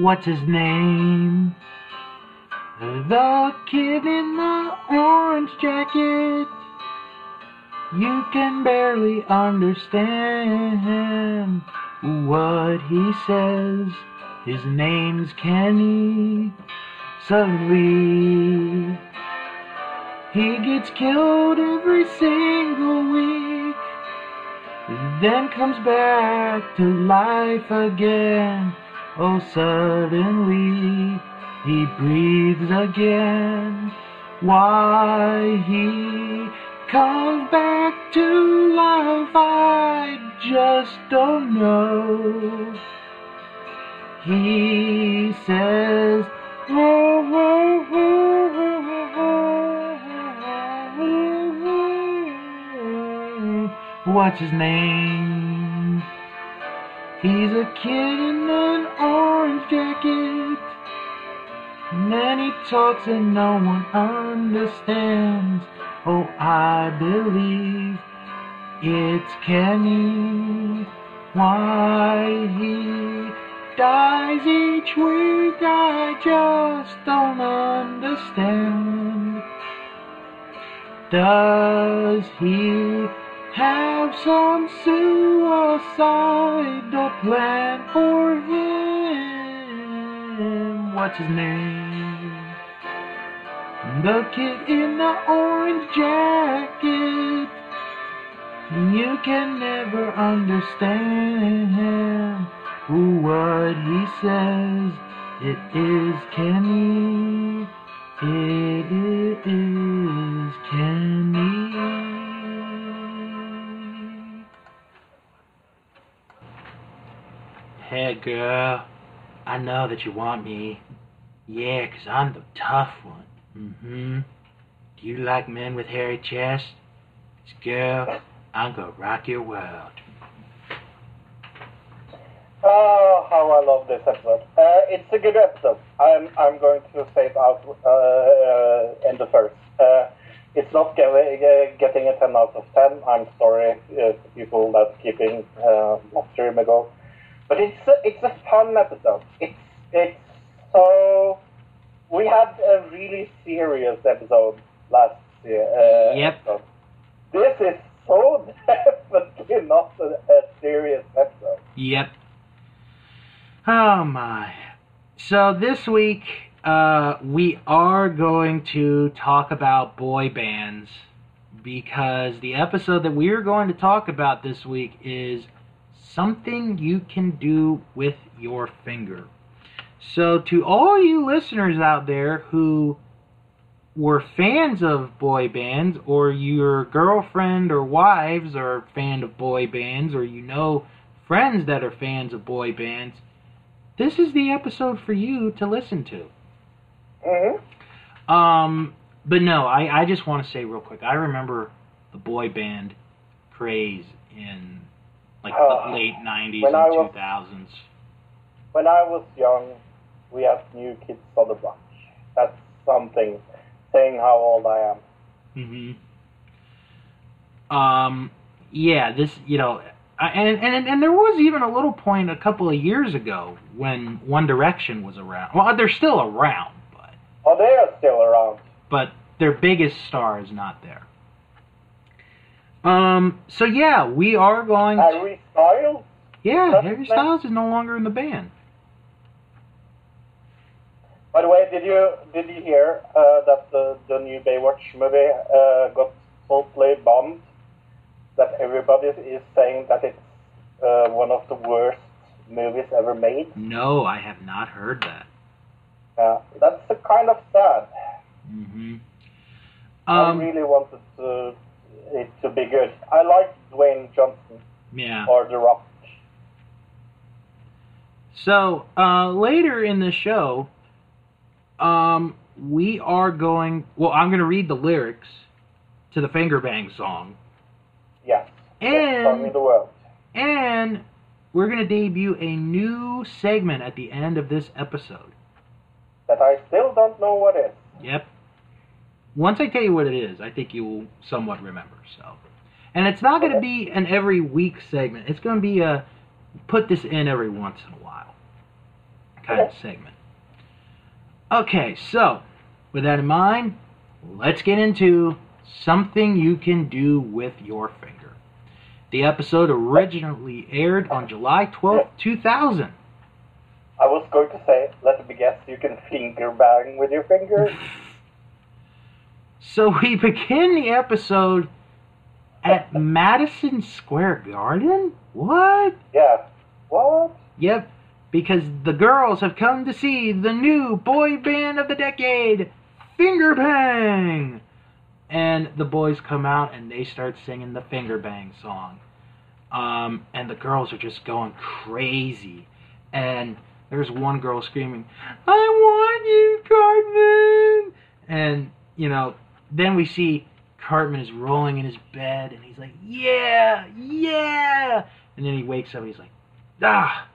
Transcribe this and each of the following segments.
What's his name? The kid in the orange jacket. You can barely understand what he says. His name's Kenny. Suddenly, he gets killed every single week, then comes back to life again. Oh, suddenly, he breathes again. Why he comes back to life, I just don't know. He says, "Whoa, whoa, whoa, whoa, whoa." What's his name? He's a kid in an orange jacket. And then he talks and no one understands. Oh, I believe it's Kenny. Why he dies each week, I just don't understand. Does he have some suicidal plan for him? What's his name? The kid in the orange jacket. You can never understand him. what he says. It is Kenny. It is Kenny. Hey girl, I know that you want me. Yeah, 'cause I'm the tough one. Mm-hmm. Do you like men with hairy chests? girl, I'm gonna rock your world. Oh, how I love this episode. Uh, it's a good episode. I'm I'm going to say it out uh, in the first. Uh, it's not uh, getting a 10 out of 10. I'm sorry to people that's keeping uh, stream ago. But it's a, it's a fun episode. It's it's so we had a really serious episode last year. Uh, Yep. episode. This is so definitely not a, a serious episode. Yep. Oh my. So this week, uh, we are going to talk about boy bands because the episode that we are going to talk about this week is something you can do with your finger. So, to all you listeners out there who were fans of boy bands, or your girlfriend or wives are fan of boy bands, or you know friends that are fans of boy bands, this is the episode for you to listen to. hmm Um, but no, I, I just want to say real quick. I remember the boy band craze in like Uh, the late '90s when I and was- 2000s. When I was young, we had new kids on the block. That's something saying how old I am. hmm Um, yeah, this you know, and and and there was even a little point a couple of years ago when One Direction was around. Well, they're still around, but Oh, they are still around. but their biggest star is not there. Um. So yeah, we are going. To, Harry Styles? yeah, That's Harry. Styles is no longer in the band. By the way, did you did you hear uh, that the, the new Baywatch movie uh, got totally bombed? That everybody is saying that it's uh, one of the worst movies ever made. No, I have not heard that. Yeah, that's a kind of sad. hmm I Um. really wanted to, it to be good. I like Dwayne Johnson Yeah. or The Rock. So uh, later in the show, um, we are going. Well, I'm going to read the lyrics to the Finger Bang song, Yes. And the world. and we're going to debut a new segment at the end of this episode. That I still don't know what is. Yep. Once I tell you what it is, I think you will somewhat remember. So, and it's not going to be an every week segment. It's going to be a put this in every once in a while. kind of segment. Okay, so with that in mind, let's get into something you can do with your finger. The episode originally aired on July 12th, 2000. I was going to say, let me guess, you can finger bang with your fingers. So we begin the episode at Madison Square Garden? What? Yeah. What? Yep, because the girls have come to see the new boy band of the decade, Finger Bang! And the boys come out and they start singing the Finger Bang song. Um, and the girls are just going crazy. And there's one girl screaming, I want you, Cartman! And, you know, then we see Cartman is rolling in his bed and he's like, Yeah, yeah! And then he wakes up and he's like, Ah,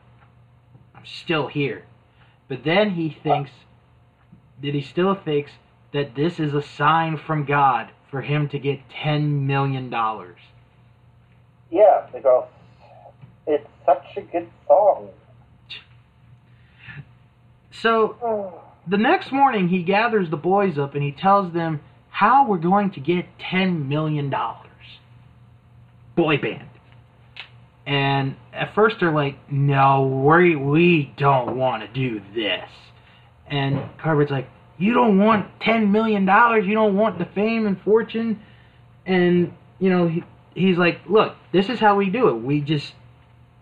I'm still here. But then he thinks that he still thinks that this is a sign from God for him to get $10 million. Yeah, because it's such a good song. So the next morning, he gathers the boys up and he tells them how we're going to get $10 million. Boy band. And at first they're like, no, we, we don't want to do this. And Cartman's like, you don't want $10 million. You don't want the fame and fortune. And, you know, he, he's like, look, this is how we do it. We just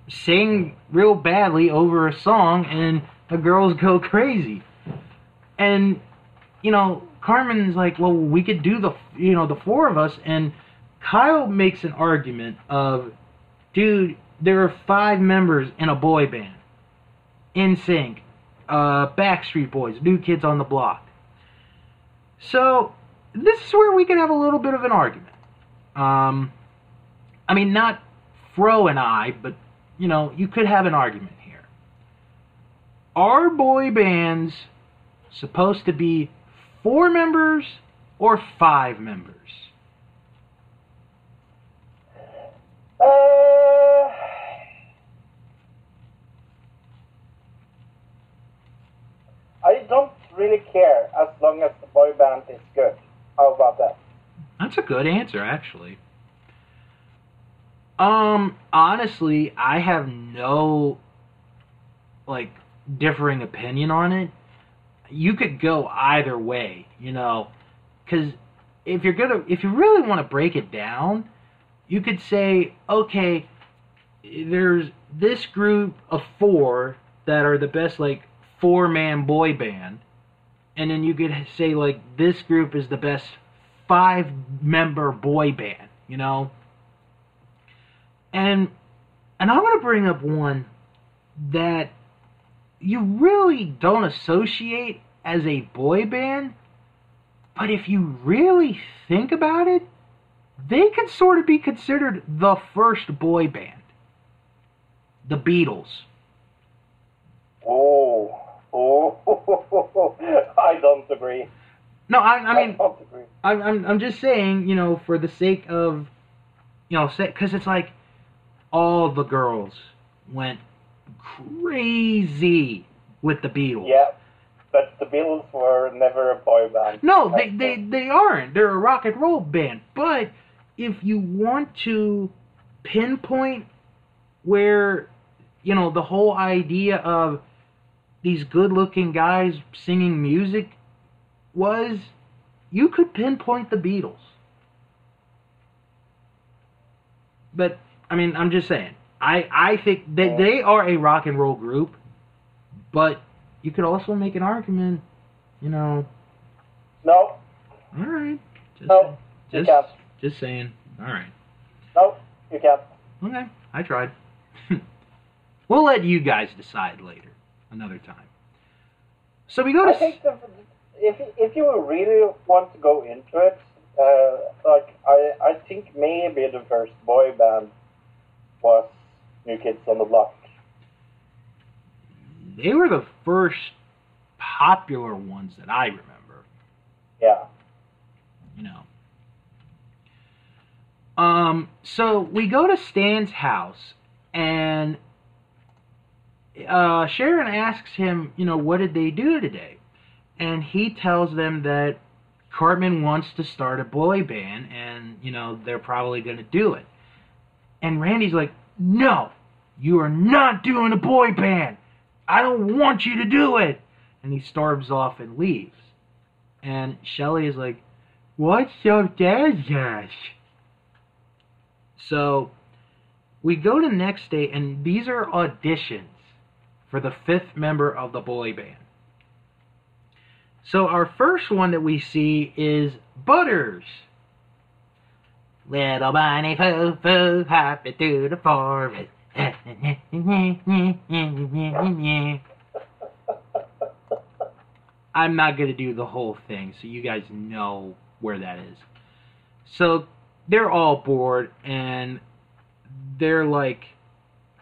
sing real badly over a song and the girls go crazy. And, you know, Cartman's like, well, we could do the, you know, the four of us. And Kyle makes an argument of, dude, there are five members in a boy band. NSYNC, uh, Backstreet Boys, New Kids on the Block. So this is where we can have a little bit of an argument. Um, I mean, not Fro and I, but you know, you could have an argument here. Are boy bands supposed to be four members or five members? Uh, I don't really care as long as the boy band is good. How about that? That's a good answer, actually. Um, honestly, I have no like differing opinion on it. You could go either way, you know, because if you're gonna, if you really want to break it down, you could say, okay, there's this group of four that are the best, like four man boy band, and then you could say like this group is the best five member boy band, you know. And and I'm gonna bring up one that you really don't associate as a boy band, but if you really think about it, they could sort of be considered the first boy band. The Beatles. Oh, oh, I don't agree. No, I, I mean, don't agree. I'm, I'm, I'm just saying, you know, for the sake of, you know, because it's like all the girls went crazy with the Beatles. The Beatles were never a boy band. No, they, they, they aren't. They're a rock and roll band. But if you want to pinpoint where, you know, the whole idea of these good looking guys singing music was, you could pinpoint the Beatles. But, I mean, I'm just saying. I, I think that they are a rock and roll group, but you could also make an argument, you know, No, all right. Just, no, just, just saying. All right. No, you can't. Okay. I tried. we'll let you guys decide later, another time. So we go to. I think the, if if you really want to go into it, uh, like I I think maybe the first boy band was New Kids on the Block. They were the first popular ones that I remember. Yeah. you know. Um, so we go to Stan's house, and uh, Sharon asks him, you know, what did they do today? And he tells them that Cartman wants to start a boy band and, you know, they're probably going to do it. And Randy's like, no, you are not doing a boy band. I don't want you to do it. And he storms off and leaves. And Shelly is like, what's so dangerous? So we go to next day, and these are auditions for the fifth member of the boy band. So our first one that we see is Butters. Little bunny foo foo hopping through the forest. I'm not gonna do the whole thing, so you guys know where that is. So they're all bored, and they're like,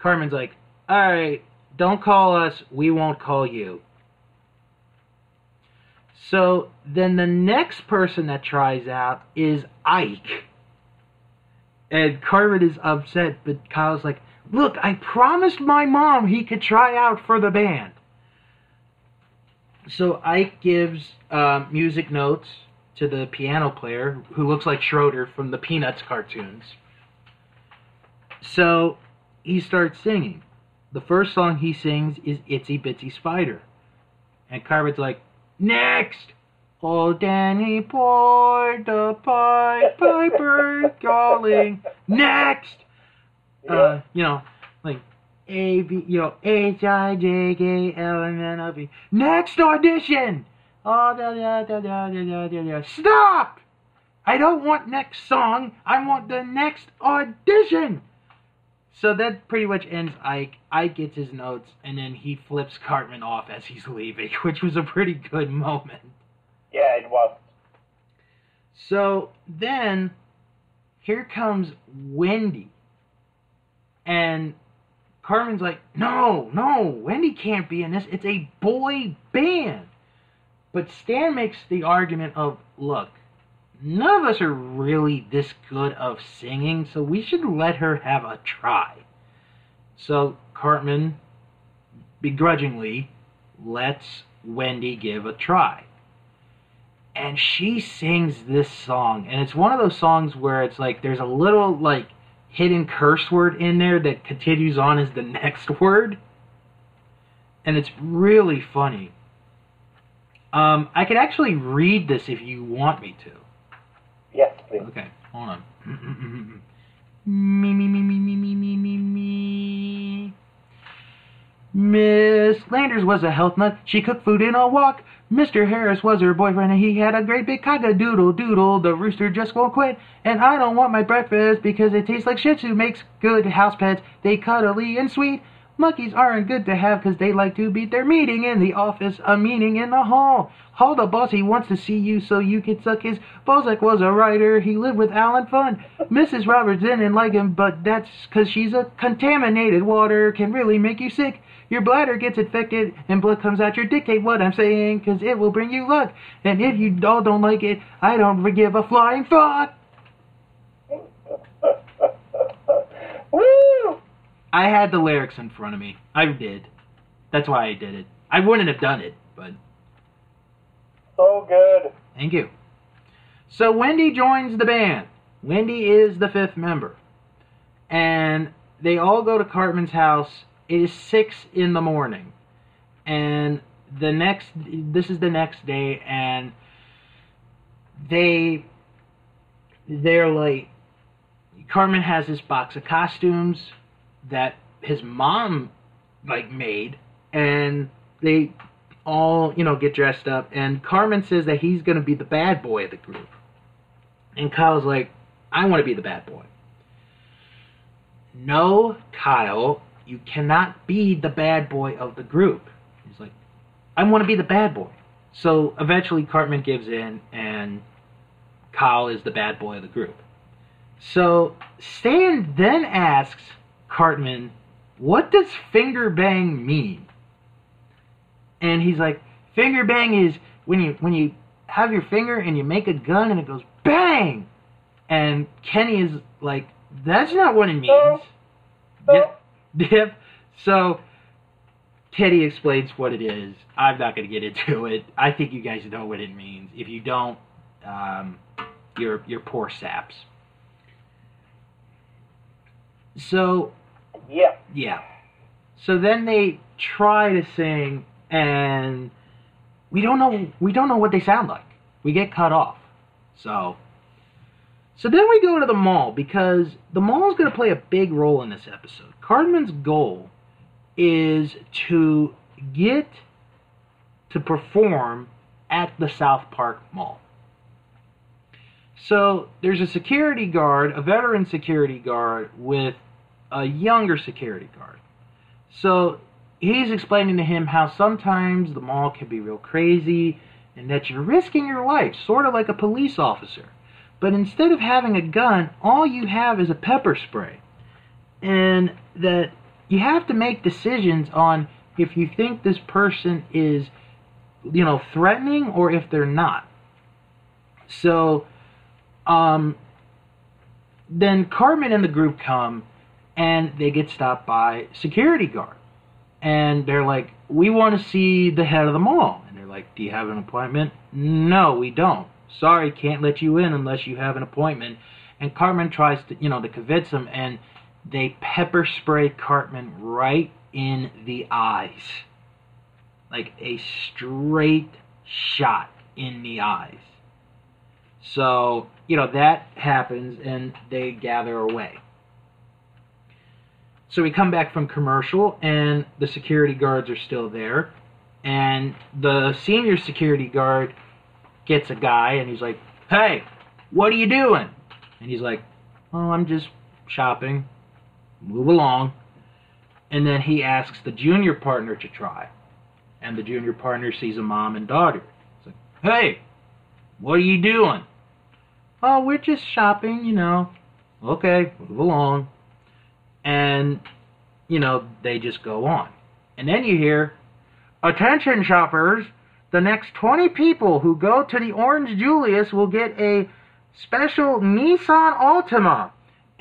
Cartman's like, all right, don't call us, we won't call you. So then the next person that tries out is Ike. And Cartman is upset, but Kyle's like, look, I promised my mom he could try out for the band. So Ike gives uh, music notes to the piano player, who looks like Schroeder from the Peanuts cartoons. So he starts singing. The first song he sings is Itsy Bitsy Spider. And Cartman's like, Next! Oh, Danny boy, the Pied Piper calling. Next! Uh, yeah. Uh, you know, like A B, you know, H I J K L M N O P. Next audition. Oh, da da da da da da da. Stop! I don't want next song. I want the next audition. So that pretty much ends Ike. Ike gets his notes, and then he flips Cartman off as he's leaving, which was a pretty good moment. Yeah, it was. So then, here comes Wendy. And Cartman's like, no, no, Wendy can't be in this. It's a boy band. But Stan makes the argument of, look, none of us are really this good of singing, so we should let her have a try. So Cartman begrudgingly lets Wendy give a try. And she sings this song, and it's one of those songs where it's like there's a little like hidden curse word in there that continues on as the next word. And it's really funny. Um, I can actually read this if you want me to. Yes, please. Okay, hold on. me, me, me, me, me, me, me, me. Miss Landers was a health nut. She cooked food in a walk. Mr. Harris was her boyfriend, and he had a great big cock-a-doodle doodle. The rooster just won't quit. And I don't want my breakfast because it tastes like Shih Tzu makes good house pets. They cuddly and sweet. Monkeys aren't good to have 'cause they like to beat their meeting in the office, a meeting in the hall. Hall the boss, he wants to see you so you can suck his. Bozak was a writer, he lived with Alan Fun. Mrs. Roberts didn't like him, but that's 'cause she's a contaminated water, can really make you sick. Your bladder gets infected and blood comes out your dictate what I'm saying, 'cause it will bring you luck. And if you all don't like it, I don't forgive a flying fuck. Woo! I had the lyrics in front of me. I did. That's why I did it. I wouldn't have done it, but So good. thank you. So Wendy joins the band. Wendy is the fifth member. And they all go to Cartman's house. It is six in the morning. And the next this is the next day and they they're like Cartman has this box of costumes that his mom like made and they all you know get dressed up and cartman says that he's to be the bad boy of the group and kyle's like i want to be the bad boy no kyle you cannot be the bad boy of the group he's like i want to be the bad boy so eventually cartman gives in and kyle is the bad boy of the group so stan then asks Cartman, what does finger bang mean? And he's like, finger bang is when you when you have your finger and you make a gun and it goes bang. And Kenny is like, that's not what it means. No. Yep. So Teddy explains what it is. I'm not going to get into it. I think you guys know what it means. If you don't, um, you're you're poor saps. So Yeah. yeah. So then they try to sing, and we don't know we don't know what they sound like. We get cut off. So so then we go to the mall because the mall is going to play a big role in this episode. Cartman's goal is to get to perform at the South Park Mall. So there's a security guard, a veteran security guard with a younger security guard. So he's explaining to him how sometimes the mall can be real crazy and that you're risking your life, sort of like a police officer. But instead of having a gun, all you have is a pepper spray. And that you have to make decisions on if you think this person is, you know, threatening or if they're not. So, um, then cartman and the group come and they get stopped by security guard. And they're like, "We want to see the head of the mall." And they're like, "Do you have an appointment?" "No, we don't. Sorry, can't let you in unless you have an appointment." And cartman tries to, you know, to convince him, and they pepper spray Cartman right in the eyes, like a straight shot in the eyes. So, you know, that happens and they gather away. So we come back from commercial and the security guards are still there. And the senior security guard gets a guy and he's like, Hey, what are you doing? And he's like, Oh, I'm just shopping. Move along. And then he asks the junior partner to try. And the junior partner sees a mom and daughter. It's like, Hey, what are you doing? Oh, we're just shopping, you know. Okay, move along. And, you know, they just go on. And then you hear, Attention shoppers, the next 20 people who go to the Orange Julius will get a special Nissan Altima.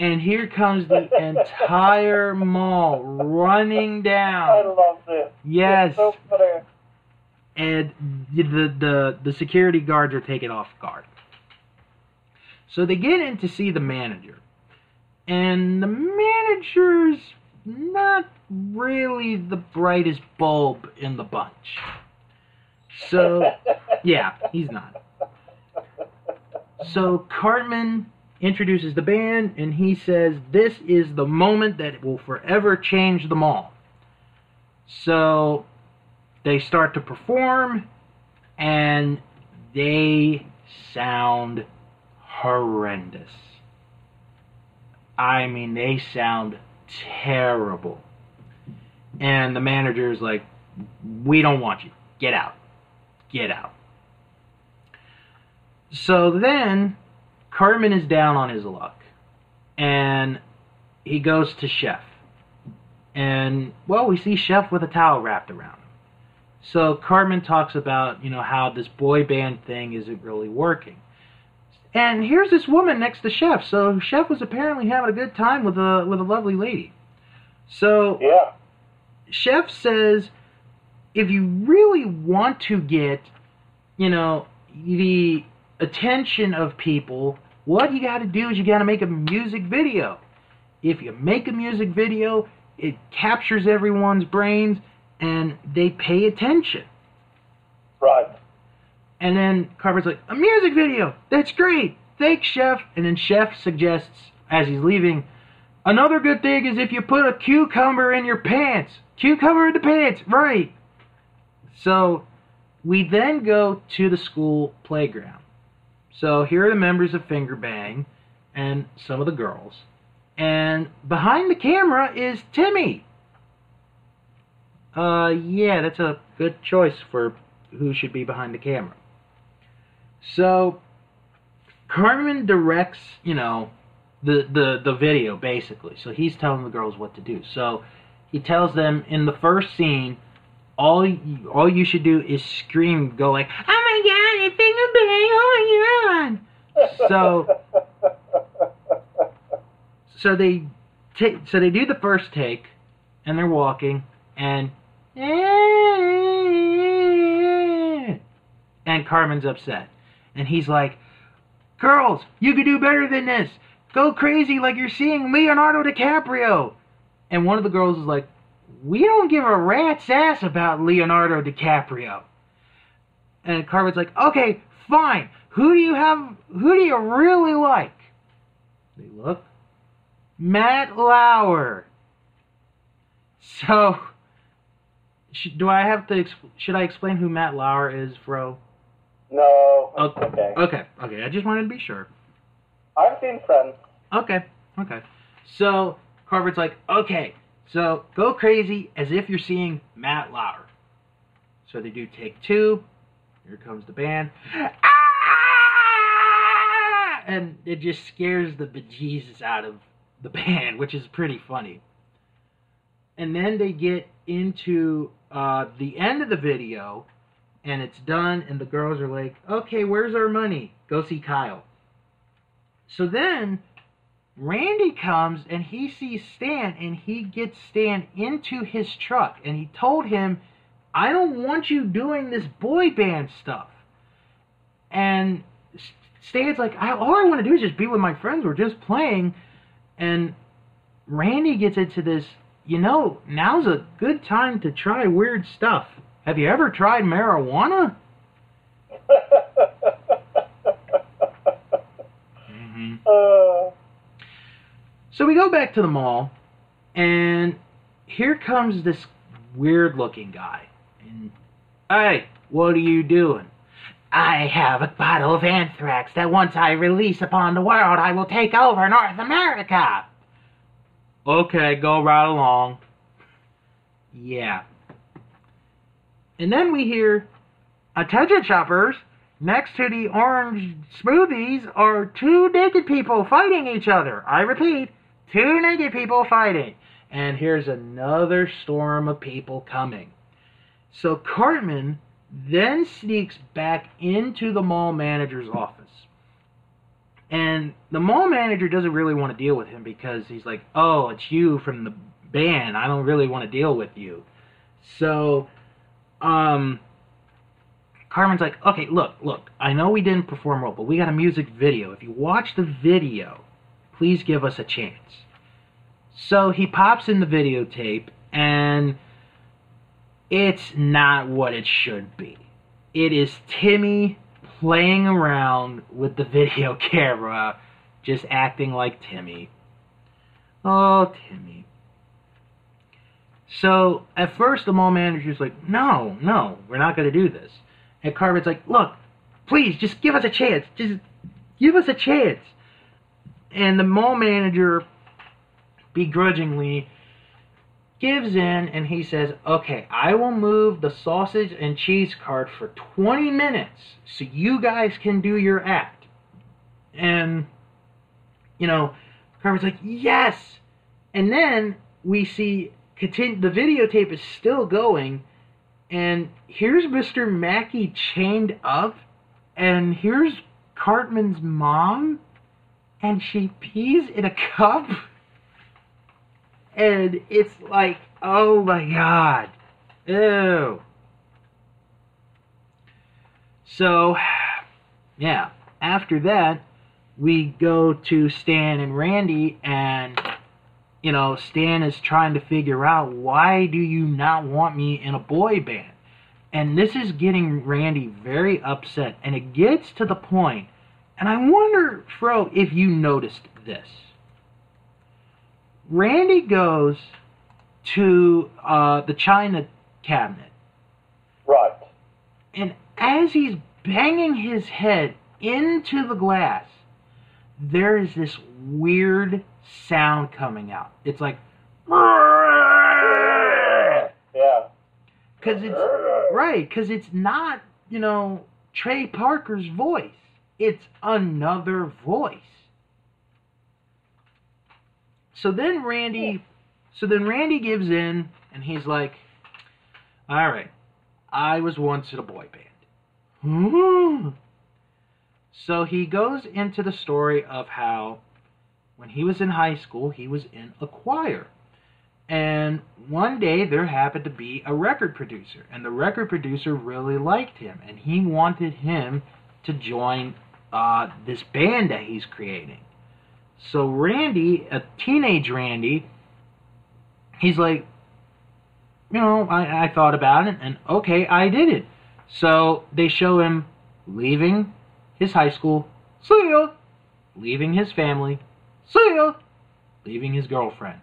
And here comes the entire mall running I down. love this. Yes. So and the, the the security guards are taken off guard. So they get in to see the manager, and the manager's not really the brightest bulb in the bunch. So yeah, he's not. So Cartman introduces the band, and he says this is the moment that will forever change them all. So they start to perform and they sound horrendous. I mean, they sound terrible. And the manager is like, We don't want you. Get out. Get out. So then Cartman is down on his luck and he goes to Chef. And, well, we see Chef with a towel wrapped around him. So Cartman talks about, you know, how this boy band thing isn't really working. And here's this woman next to Chef. So Chef was apparently having a good time with a with a lovely lady. So Yeah. Chef says if you really want to get, you know, the attention of people, what you got to do is you got to make a music video. If you make a music video, it captures everyone's brains and they pay attention. Right. And then Cartman's like, a music video. That's great. Thanks, Chef. And then Chef suggests, as he's leaving, another good thing is if you put a cucumber in your pants. Cucumber in the pants, right. So we then go to the school playground. So here are the members of Finger Bang and some of the girls. And behind the camera is Timmy. Uh, yeah, that's a good choice for who should be behind the camera. So Cartman directs, you know, the, the, the video basically. So he's telling the girls what to do. So he tells them in the first scene, all you, all you should do is scream, go like, "Oh my god, Oh my god!" So so they take so they do the first take, and they're walking, and And Cartman's upset. And he's like, Girls, you could do better than this. Go crazy like you're seeing Leonardo DiCaprio. And one of the girls is like, We don't give a rat's ass about Leonardo DiCaprio. And Cartman's like, Okay, fine. Who do you have? Who do you really like? They look. Matt Lauer. So, sh- do I have to? Ex- should I explain who Matt Lauer is, Fro? No. Okay. Okay. Okay. Okay. I just wanted to be sure. I've seen Friends. Okay. Okay. So Cartman's like, okay, so go crazy as if you're seeing Matt Lauer. So they do take two. Here comes the band. Ah! And it just scares the bejesus out of the band, which is pretty funny. And then they get into uh, the end of the video, and it's done, and the girls are like, okay, where's our money? Go see Kyle. So then Randy comes and he sees Stan and he gets Stan into his truck and he told him, I don't want you doing this boy band stuff. And S- Stan's like, I, all I want to do is just be with my friends. We're just playing. And Randy gets into this, you know, now's a good time to try weird stuff. Have you ever tried marijuana? Mm-hmm. uh, So we go back to the mall, and here comes this weird looking guy. Hey, what are you doing? I have a bottle of anthrax that once I release upon the world, I will take over North America. Okay, go right along. Yeah. And then we hear, attention shoppers, next to the orange smoothies are two naked people fighting each other. I repeat, two naked people fighting. And here's another storm of people coming. So Cartman then sneaks back into the mall manager's office. And the mall manager doesn't really want to deal with him because he's like, oh, it's you from the band. I don't really want to deal with you. So, um, Cartman's like, okay, look, look, I know we didn't perform well, but we got a music video. If you watch the video, please give us a chance. So he pops in the videotape, and it's not what it should be. It is Timmy playing around with the video camera, just acting like Timmy. Oh, Timmy. So at first, the mall manager's like, no, no, we're not going to do this. And Cartman's like, look, please, just give us a chance. Just give us a chance. And the mall manager begrudgingly gives in and he says, okay, I will move the sausage and cheese cart for 20 minutes so you guys can do your act. And, you know, Cartman's like, yes. And then we see continue, the videotape is still going and here's Mr. Mackey chained up, and here's Cartman's mom, and she pees in a cup, and it's like, oh my god, ew. So, yeah, after that, we go to Stan and Randy, and you know, Stan is trying to figure out why do you not want me in a boy band? And this is getting Randy very upset. And it gets to the point, and I wonder, Fro, if you noticed this. Randy goes to uh, the china cabinet, right. and as he's banging his head into the glass, there is this weird sound coming out. It's like, Yeah. because it's right, because it's not, you know, Trey Parker's voice. It's another voice. So then Randy, so then Randy gives in, and he's like, "All right, I was once in a boy band." Hmm. So he goes into the story of how when he was in high school, he was in a choir. And one day there happened to be a record producer, and the record producer really liked him, and he wanted him to join uh, this band that he's creating. So Randy, a teenage Randy, he's like, you know, I, I thought about it, and okay, I did it. So they show him leaving his high school, see ya, leaving his family, see ya, leaving his girlfriend,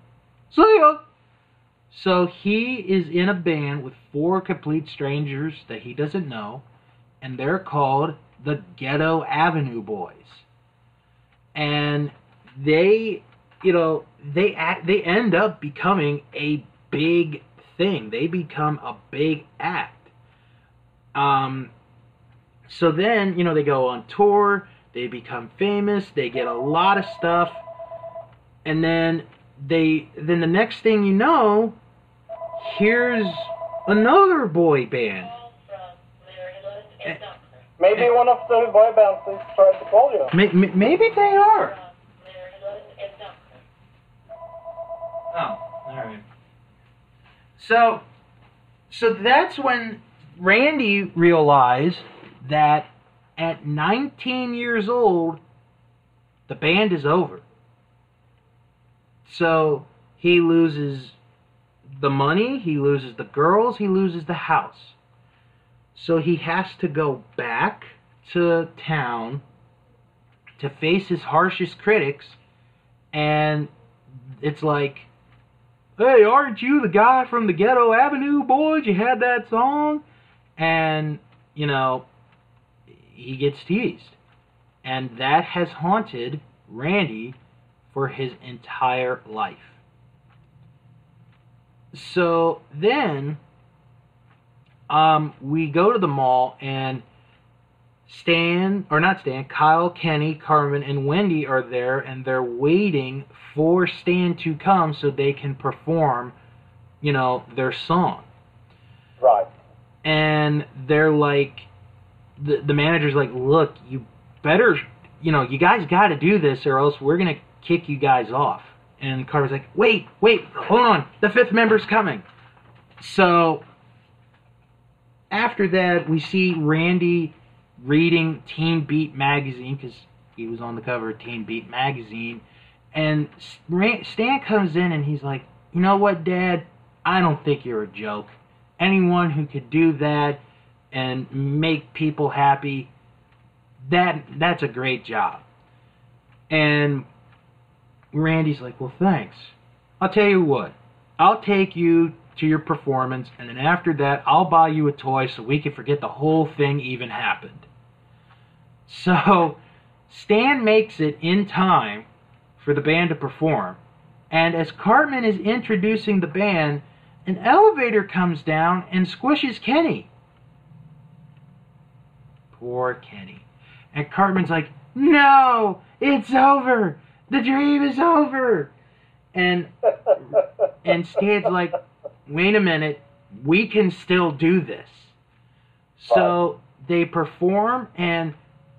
see ya. So he is in a band with four complete strangers that he doesn't know, and they're called the Ghetto Avenue Boys. And they, you know, they act, they end up becoming a big thing. They become a big act. Um, so then, you know, they go on tour, they become famous, they get a lot of stuff, and then they then the next thing you know, here's another boy band. Maybe one of the boy bands tried to call you. May- may- Maybe they are. Oh, all right. So, so that's when Randy realized that at 19 years old, the band is over. So he loses the money, he loses the girls, he loses the house. So he has to go back to town to face his harshest critics, and it's like, hey, aren't you the guy from the Ghetto Avenue Boys? You had that song? And, you know, he gets teased. And that has haunted Randy for his entire life. So then um, we go to the mall and Stan, or not Stan, Kyle, Kenny, Cartman, and Wendy are there and they're waiting for Stan to come so they can perform, you know, their song. Right. And they're like, the, the manager's like, look, you better, you know, you guys got to do this or else we're going to kick you guys off. And Cartman's like, wait, wait, hold on, the fifth member's coming. So after that, we see Randy reading Teen Beat magazine because he was on the cover of Teen Beat magazine. And Stan comes in and he's like, You know what, Dad? I don't think you're a joke. Anyone who could do that and make people happy, that that's a great job. And Randy's like, Well, thanks. I'll tell you what, I'll take you to your performance, and then after that, I'll buy you a toy so we can forget the whole thing even happened. So, Stan makes it in time for the band to perform, and as Cartman is introducing the band, an elevator comes down and squishes Kenny. Poor Kenny. And Cartman's like, No, it's over. The dream is over. And and Stan's like, wait a minute, we can still do this. So they perform, and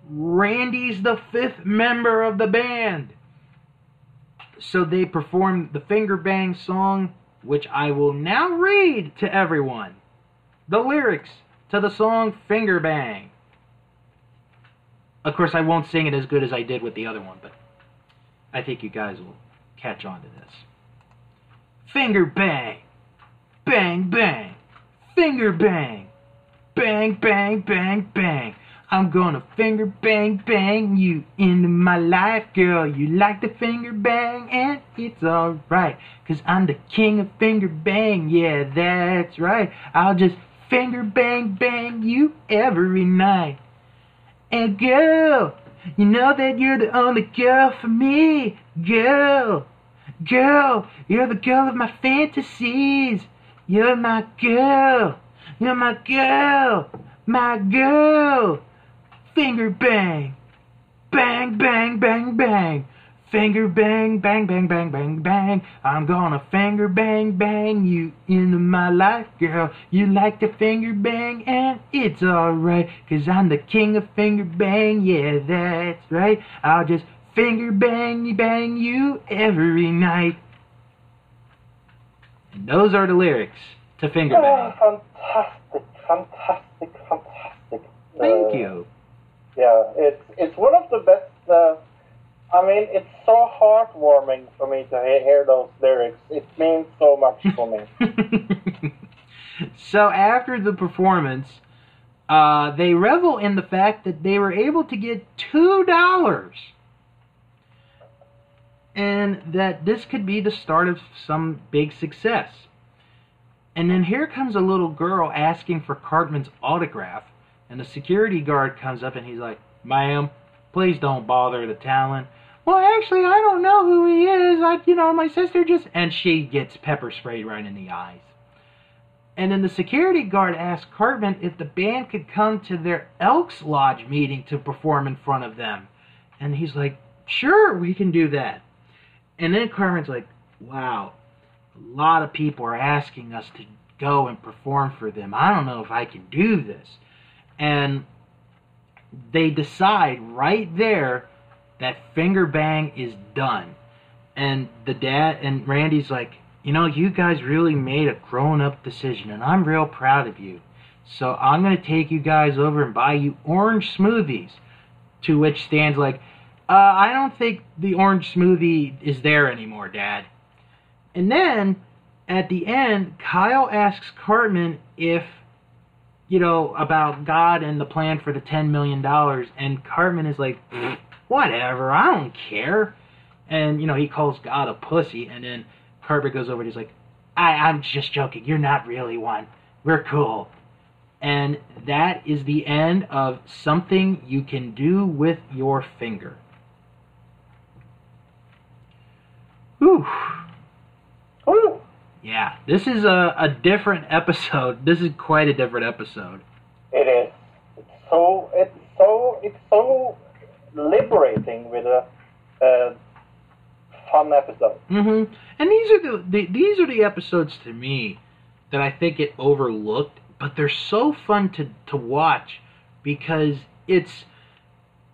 Randy's the fifth member of the band. So they perform the Finger Bang song, which I will now read to everyone. The lyrics to the song Finger Bang. Of course, I won't sing it as good as I did with the other one, but I think you guys will catch on to this. Finger Bang. Bang, bang. Finger bang. Bang, bang, bang, bang. I'm gonna finger bang, bang you into my life, girl. You like the finger bang, and it's alright. Cause I'm the king of finger bang, yeah, that's right. I'll just finger bang, bang you every night. And girl, you know that you're the only girl for me, girl. Girl, you're the girl of my fantasies. You're my girl. You're my girl. My girl. Finger bang. Bang, bang, bang, bang. Finger bang, bang, bang, bang, bang, bang. I'm gonna finger bang, bang you into my life, girl. You like to finger bang, and it's alright, cause I'm the king of finger bang, yeah, that's right. I'll just finger bang, bang you every night. And those are the lyrics to Finger bang. Oh, fantastic, fantastic, fantastic. Thank Uh, you. Yeah, it's it's one of the best. Uh, I mean, it's so heartwarming for me to hear, those lyrics. It means so much for me. so after the performance, uh, they revel in the fact that they were able to get two dollars, and that this could be the start of some big success. And then here comes a little girl asking for Cartman's autograph, and the security guard comes up and he's like, "Ma'am, please don't bother the talent." Well, actually, I don't know who he is. I, you know, my sister just and she gets pepper sprayed right in the eyes. And then the security guard asked Cartman if the band could come to their Elks Lodge meeting to perform in front of them. And he's like, sure, we can do that. And then Cartman's like, wow, a lot of people are asking us to go and perform for them. I don't know if I can do this. And they decide right there that Finger Bang is done. And the dad and Randy's like, you know, you guys really made a grown up decision, and I'm real proud of you. So I'm to take you guys over and buy you orange smoothies. To which Stan's like, uh, I don't think the orange smoothie is there anymore, Dad. And then at the end, Kyle asks Cartman if, you know, about God and the plan for the $10 million. And Cartman is like, whatever, I don't care. And, you know, he calls God a pussy. And then Cartman goes over and he's like, I, I'm just joking. You're not really one. We're cool. And that is the end of something you can do with your finger. Whew. Yeah, this is a, a different episode. This is quite a different episode. It is. It's so it's so it's so liberating with a, a fun episode. Mm-hmm. And these are the, the these are the episodes to me that I think it overlooked, but they're so fun to to watch because it's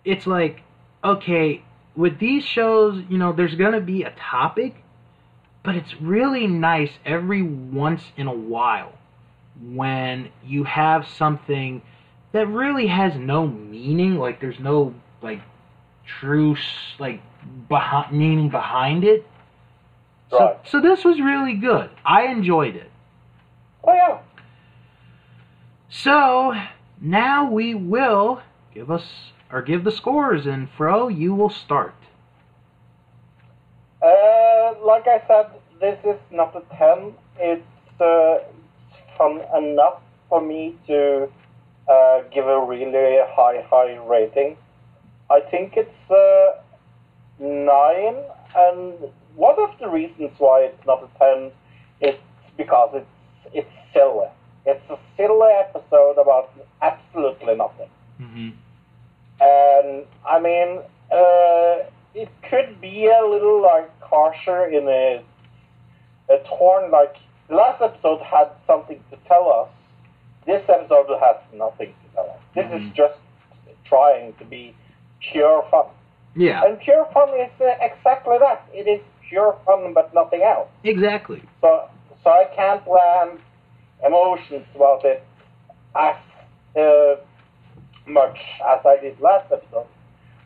it's like okay with these shows, you know, there's gonna be a topic, but it's really nice every once in a while when you have something that really has no meaning, like there's no like true like behind, meaning behind it. So, Right. so this was really good. I enjoyed it. Oh yeah. So now we will give us or give the scores, and Fro, you will start. Uh, like I said, this is not a 10. It's uh, fun enough for me to uh, give a really high, high rating. I think it's uh, 9, and one of the reasons why it's not a 10 is because it's, it's silly. It's a silly episode about absolutely nothing. Mm-hmm. And I mean, uh, it could be a little like harsher in a, a torn. Like the last episode had something to tell us. This episode has nothing to tell us. This Mhm. is just trying to be pure fun. Yeah, And pure fun is uh, exactly that. It is pure fun, but nothing else. exactly. So, so I can't land emotions about it as uh, much as I did last episode,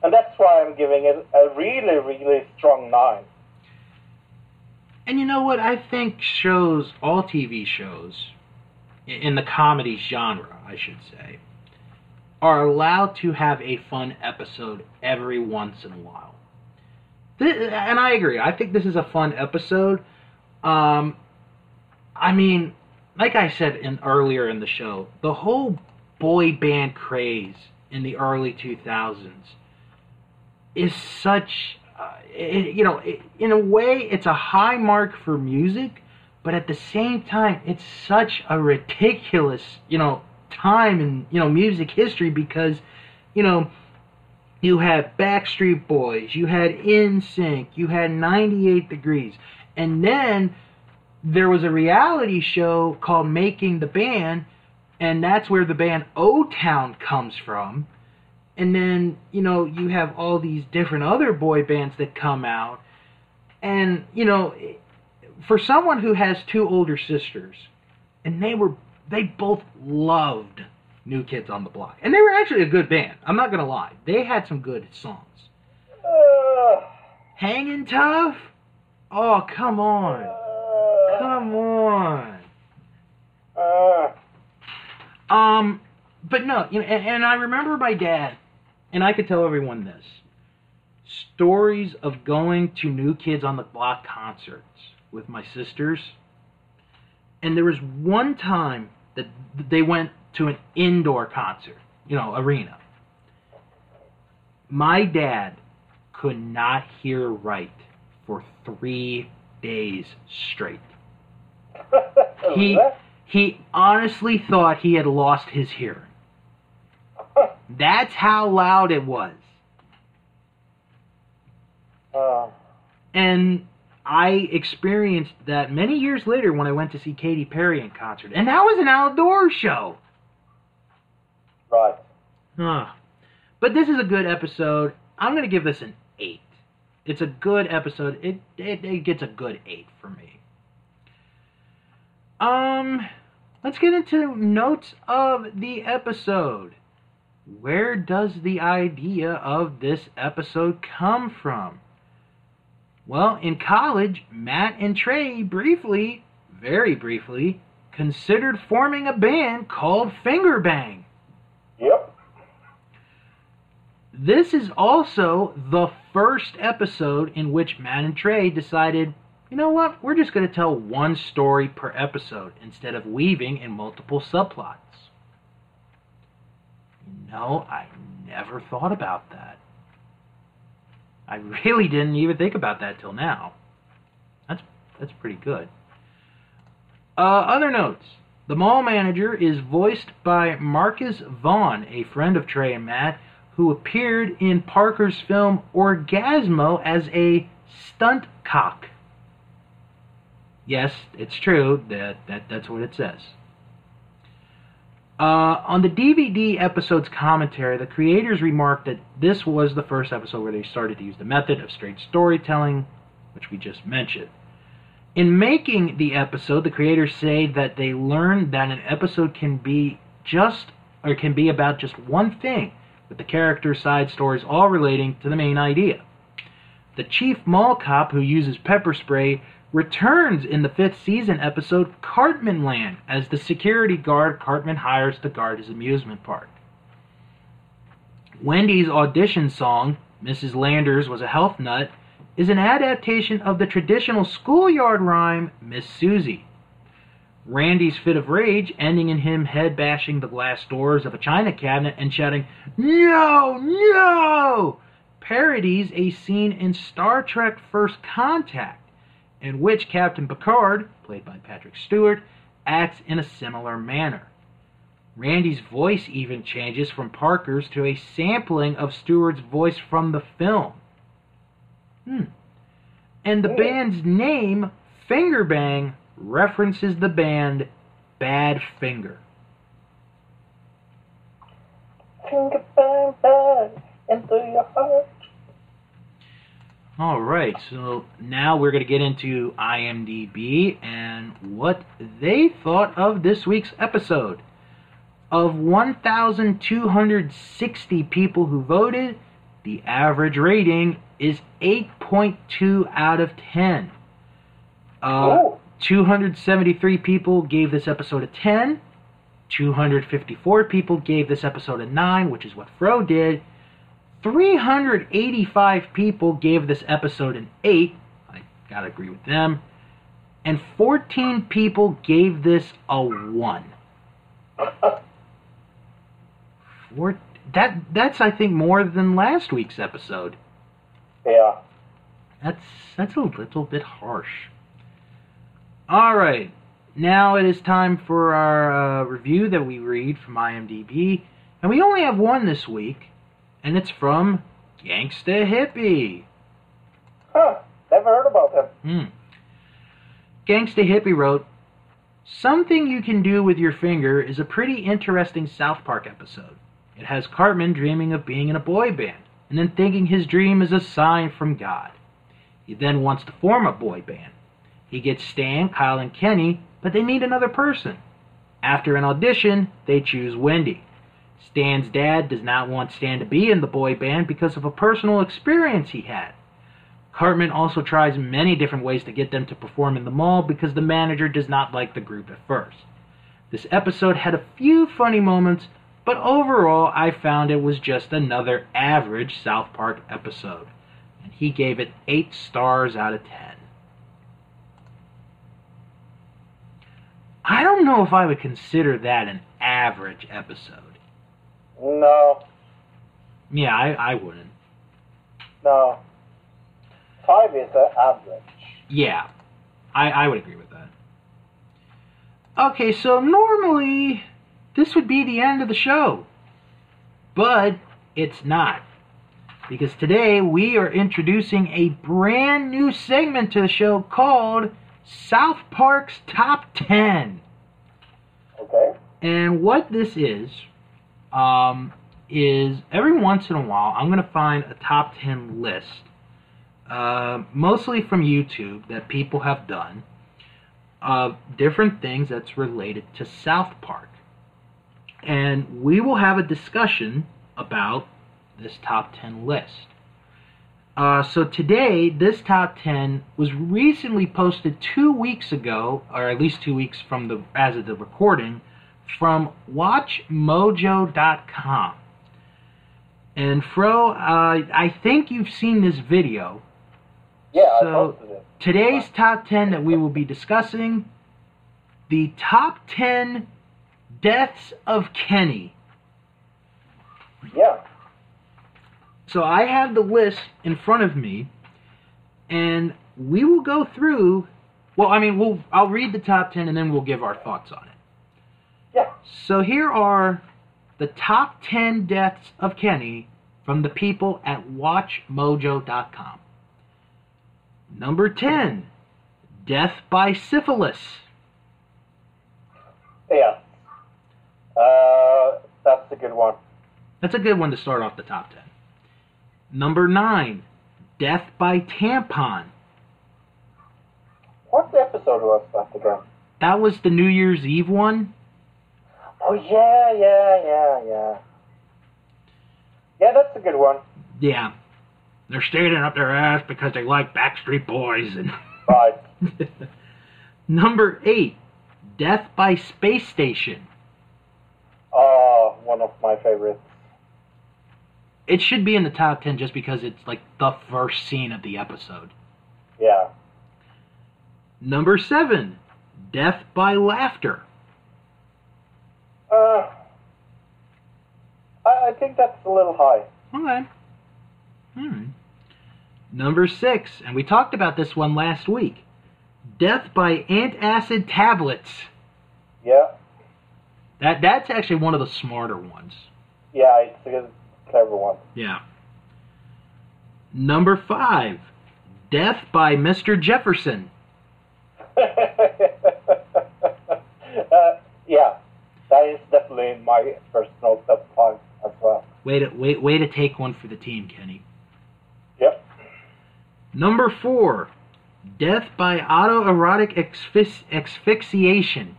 and that's why I'm giving it a really, really strong nine. And you know what? I think shows, all TV shows, in the comedy genre, I should say, are allowed to have a fun episode every once in a while. Th- and I agree. I think this is a fun episode. Um, I mean, like I said in earlier in the show, the whole boy band craze in the early 2000s is such uh, it, you know it, in a way it's a high mark for music but at the same time it's such a ridiculous you know time in you know music history because you know you had Backstreet Boys, you had NSYNC, you had 98 Degrees, and then there was a reality show called Making the Band, and that's where the band O Town comes from. And then, you know, you have all these different other boy bands that come out. And, you know, for someone who has two older sisters, and they were they both loved New Kids on the Block, and they were actually a good band. I'm not gonna lie, they had some good songs. Uh, Hanging Tough? Oh, come on. uh, Come on. uh, Um, but no, you know, and, and I remember my dad, and I could tell everyone this stories of going to New Kids on the Block concerts with my sisters. And there was one time that they went to an indoor concert, you know, arena. My dad could not hear right for three days straight. He he honestly thought he had lost his hearing. That's how loud it was. uh, And I experienced that many years later when I went to see Katy Perry in concert. And that was an outdoor show. right. Huh. But this is a good episode. I'm going to give this an 8. It's a good episode. It, it it gets a good 8 for me. Um let's get into notes of the episode. Where does the idea of this episode come from? Well, in college, Matt and Trey briefly, very briefly, considered forming a band called Finger Bang. Yep. This is also the first episode in which Matt and Trey decided, you know what, we're just going to tell one story per episode instead of weaving in multiple subplots. Know, I never thought about that. I really didn't even think about that till now. That's that's pretty good. Uh, other notes. The mall manager is voiced by Marcus Vaughn, a friend of Trey and Matt, who appeared in Parker's film Orgazmo as a stunt cock. Yes, it's true. That, that that's what it says. Uh, on the DVD episode's commentary, the creators remarked that this was the first episode where they started to use the method of straight storytelling, which we just mentioned. In making the episode, the creators say that they learned that an episode can be just or can be about just one thing, with the characters' side stories all relating to the main idea. The chief mall cop who uses pepper spray returns in the fifth season episode Cartman Land as the security guard Cartman hires to guard his amusement park. Wendy's audition song, Mrs. Landers was a health nut, is an adaptation of the traditional schoolyard rhyme, Miss Susie. Randy's fit of rage, ending in him head bashing the glass doors of a china cabinet and shouting, No, no! parodies a scene in Star Trek First Contact, in which Captain Picard, played by Patrick Stewart, acts in a similar manner. Randy's voice even changes from Parker's to a sampling of Stewart's voice from the film. Hmm. And the band's name, Fingerbang, references the band Bad Finger. Finger bang bang into your heart. All right, so now we're going to get into IMDb and what they thought of this week's episode. Of 1,260 people who voted, the average rating is 8.2 out of 10. Uh, Ooh. 273 people gave this episode a 10. 254 people gave this episode a 9, which is what Fro did. 385 people gave this episode an 8. I gotta agree with them. And 14 people gave this a 1. Four, that that's I think more than last week's episode. yeah. That's that's a little bit harsh. All right, now it is time for our uh, review that we read from IMDb, and we only have one this week, and it's from Gangsta Hippie. Huh. Never heard about him. Hmm. Gangsta Hippie wrote, Something You Can Do With Your Finger is a pretty interesting South Park episode. It has Cartman dreaming of being in a boy band, and then thinking his dream is a sign from God. He then wants to form a boy band. He gets Stan, Kyle, and Kenny, but they need another person. After an audition, they choose Wendy. Stan's dad does not want Stan to be in the boy band because of a personal experience he had. Cartman also tries many different ways to get them to perform in the mall because the manager does not like the group at first. This episode had a few funny moments, but overall I found it was just another average South Park episode. And he gave it 8 stars out of 10. I don't know if I would consider that an average episode. No, Yeah, I, I wouldn't. no. Five is an average. Yeah, I, I would agree with that. Okay, so normally this would be the end of the show, but it's not. Because today we are introducing a brand new segment to the show called South Park's Top 10. Okay. And what this is, um, is every once in a while I'm going to find a top 10 list, uh, mostly from YouTube, that people have done of different things that's related to South Park. And we will have a discussion about this top 10 list. Uh, so today, this top 10 was recently posted two weeks ago, or at least two weeks from the as of the recording, from WatchMojo.com. And Fro, uh, I think you've seen this video. Yeah, So- I posted it. Today's top 10 that we will be discussing the top 10 deaths of Kenny. Yeah. So I have the list in front of me, and we will go through. Well, I mean, we'll I'll read the top 10 and then we'll give our thoughts on it. Yeah. So here are the top 10 deaths of Kenny from the people at WatchMojo.com. Number 10, death by syphilis. Yeah. Uh, that's a good one. That's a good one to start off the top 10. Number 9, death by tampon. What episode was that again? That was the New Year's Eve one. Oh yeah, yeah, yeah, yeah. Yeah, that's a good one. Yeah. They're standing up their ass because they like Backstreet Boys and Right. Number 8, death by space station. Oh, one of my favorites. It should be in the top 10 just because it's like the first scene of the episode. Yeah. Number 7, death by laughter. Uh, I, I think that's a little high. Okay. Alright. Number 6, and we talked about this one last week. Death by antacid tablets. Yeah. That that's actually one of the smarter ones. Yeah, it's a good, clever one. Yeah. Number 5, death by Mr. Jefferson. uh, yeah, that is definitely my personal top five as well. Way to way, way to take one for the team, Kenny. Yep. Number 4, death by autoerotic asphyx- asphyxiation.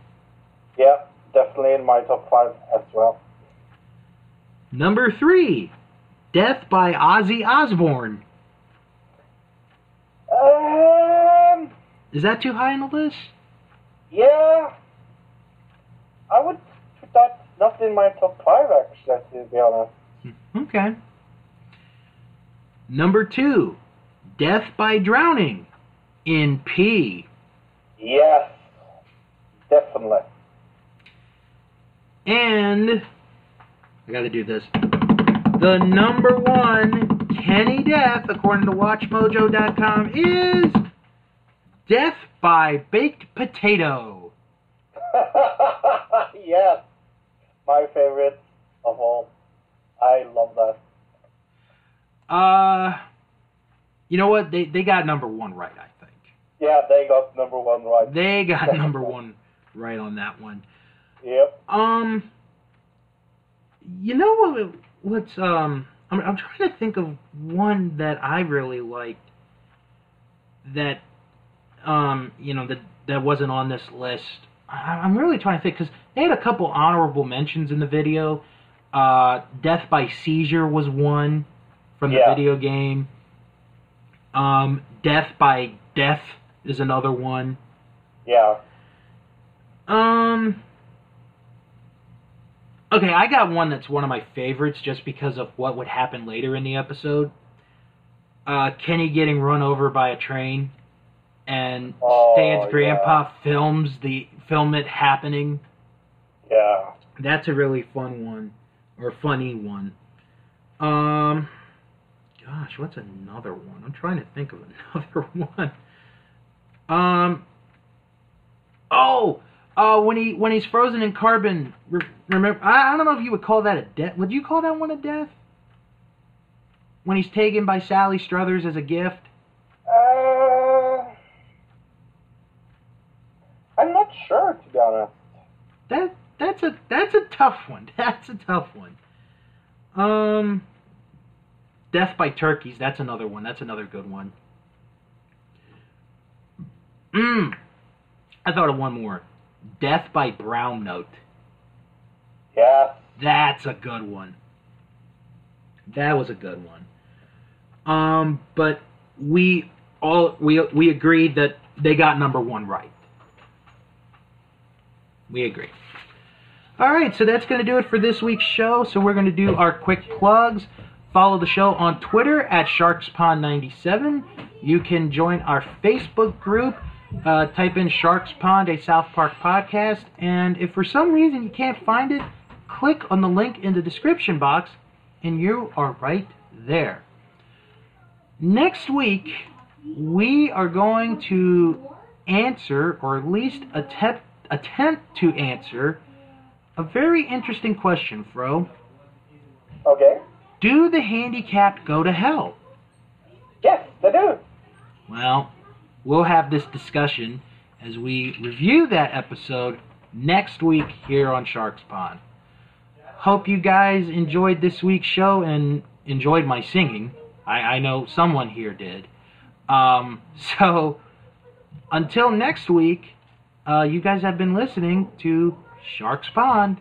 Yeah, definitely in my top five as well. Number 3, death by Ozzy Osbourne. Um, Is that too high on the list? yeah, I would put that not in my top five actually, to be honest. Hmm. Okay. Number 2, death by drowning in P. Yes, definitely. And I got to do this. The number one Kenny death, according to WatchMojo.com, is death by baked potato. yes, my favorite of all. I love that. Uh, you know what? They they got number one right. I think Yeah, they got number one right. they got number one right on that one. Yep. Um, you know what? What's um? I'm I'm trying to think of one that I really liked. That um, you know, that that wasn't on this list. I, I'm really trying to think because they had a couple honorable mentions in the video. Uh, Death by seizure was one from the Yeah. video game. Um, Death by death is another one. Yeah. Um. Okay, I got one that's one of my favorites just because of what would happen later in the episode. Uh, Kenny getting run over by a train, and Oh, Stan's grandpa films the film it happening. Yeah. That's a really fun one, or funny one. Um, gosh, what's another one? I'm trying to think of another one. Um, oh, uh, when he when he's frozen in carbon. Re- remember, I, I don't know if you would call that a death. Would you call that one a death? When he's taken by Sally Struthers as a gift. Uh, I'm not sure, to be honest. That that's a that's a tough one. That's a tough one. Um, Death by Turkeys. That's another one. That's another good one. Mmm. I thought of one more. Death by Brown Note. Yeah. That's a good one. That was a good one. Um, but we all we we agreed that they got number one right. We agree. All right, so that's going to do it for this week's show. So we're going to do our quick plugs. Follow the show on Twitter at SharksPond97. You can join our Facebook group. Uh, type in Sharks Pond, a South Park podcast, and if for some reason you can't find it, click on the link in the description box, and you are right there. Next week, we are going to answer, or at least attempt attempt to answer, a very interesting question, Fro. Okay. Do the handicapped go to hell? Yes, they do. Well, we'll have this discussion as we review that episode next week here on Sharks Pond. Hope you guys enjoyed this week's show and enjoyed my singing. I, I know someone here did. Um, so, until next week, uh, you guys have been listening to Sharks Pond.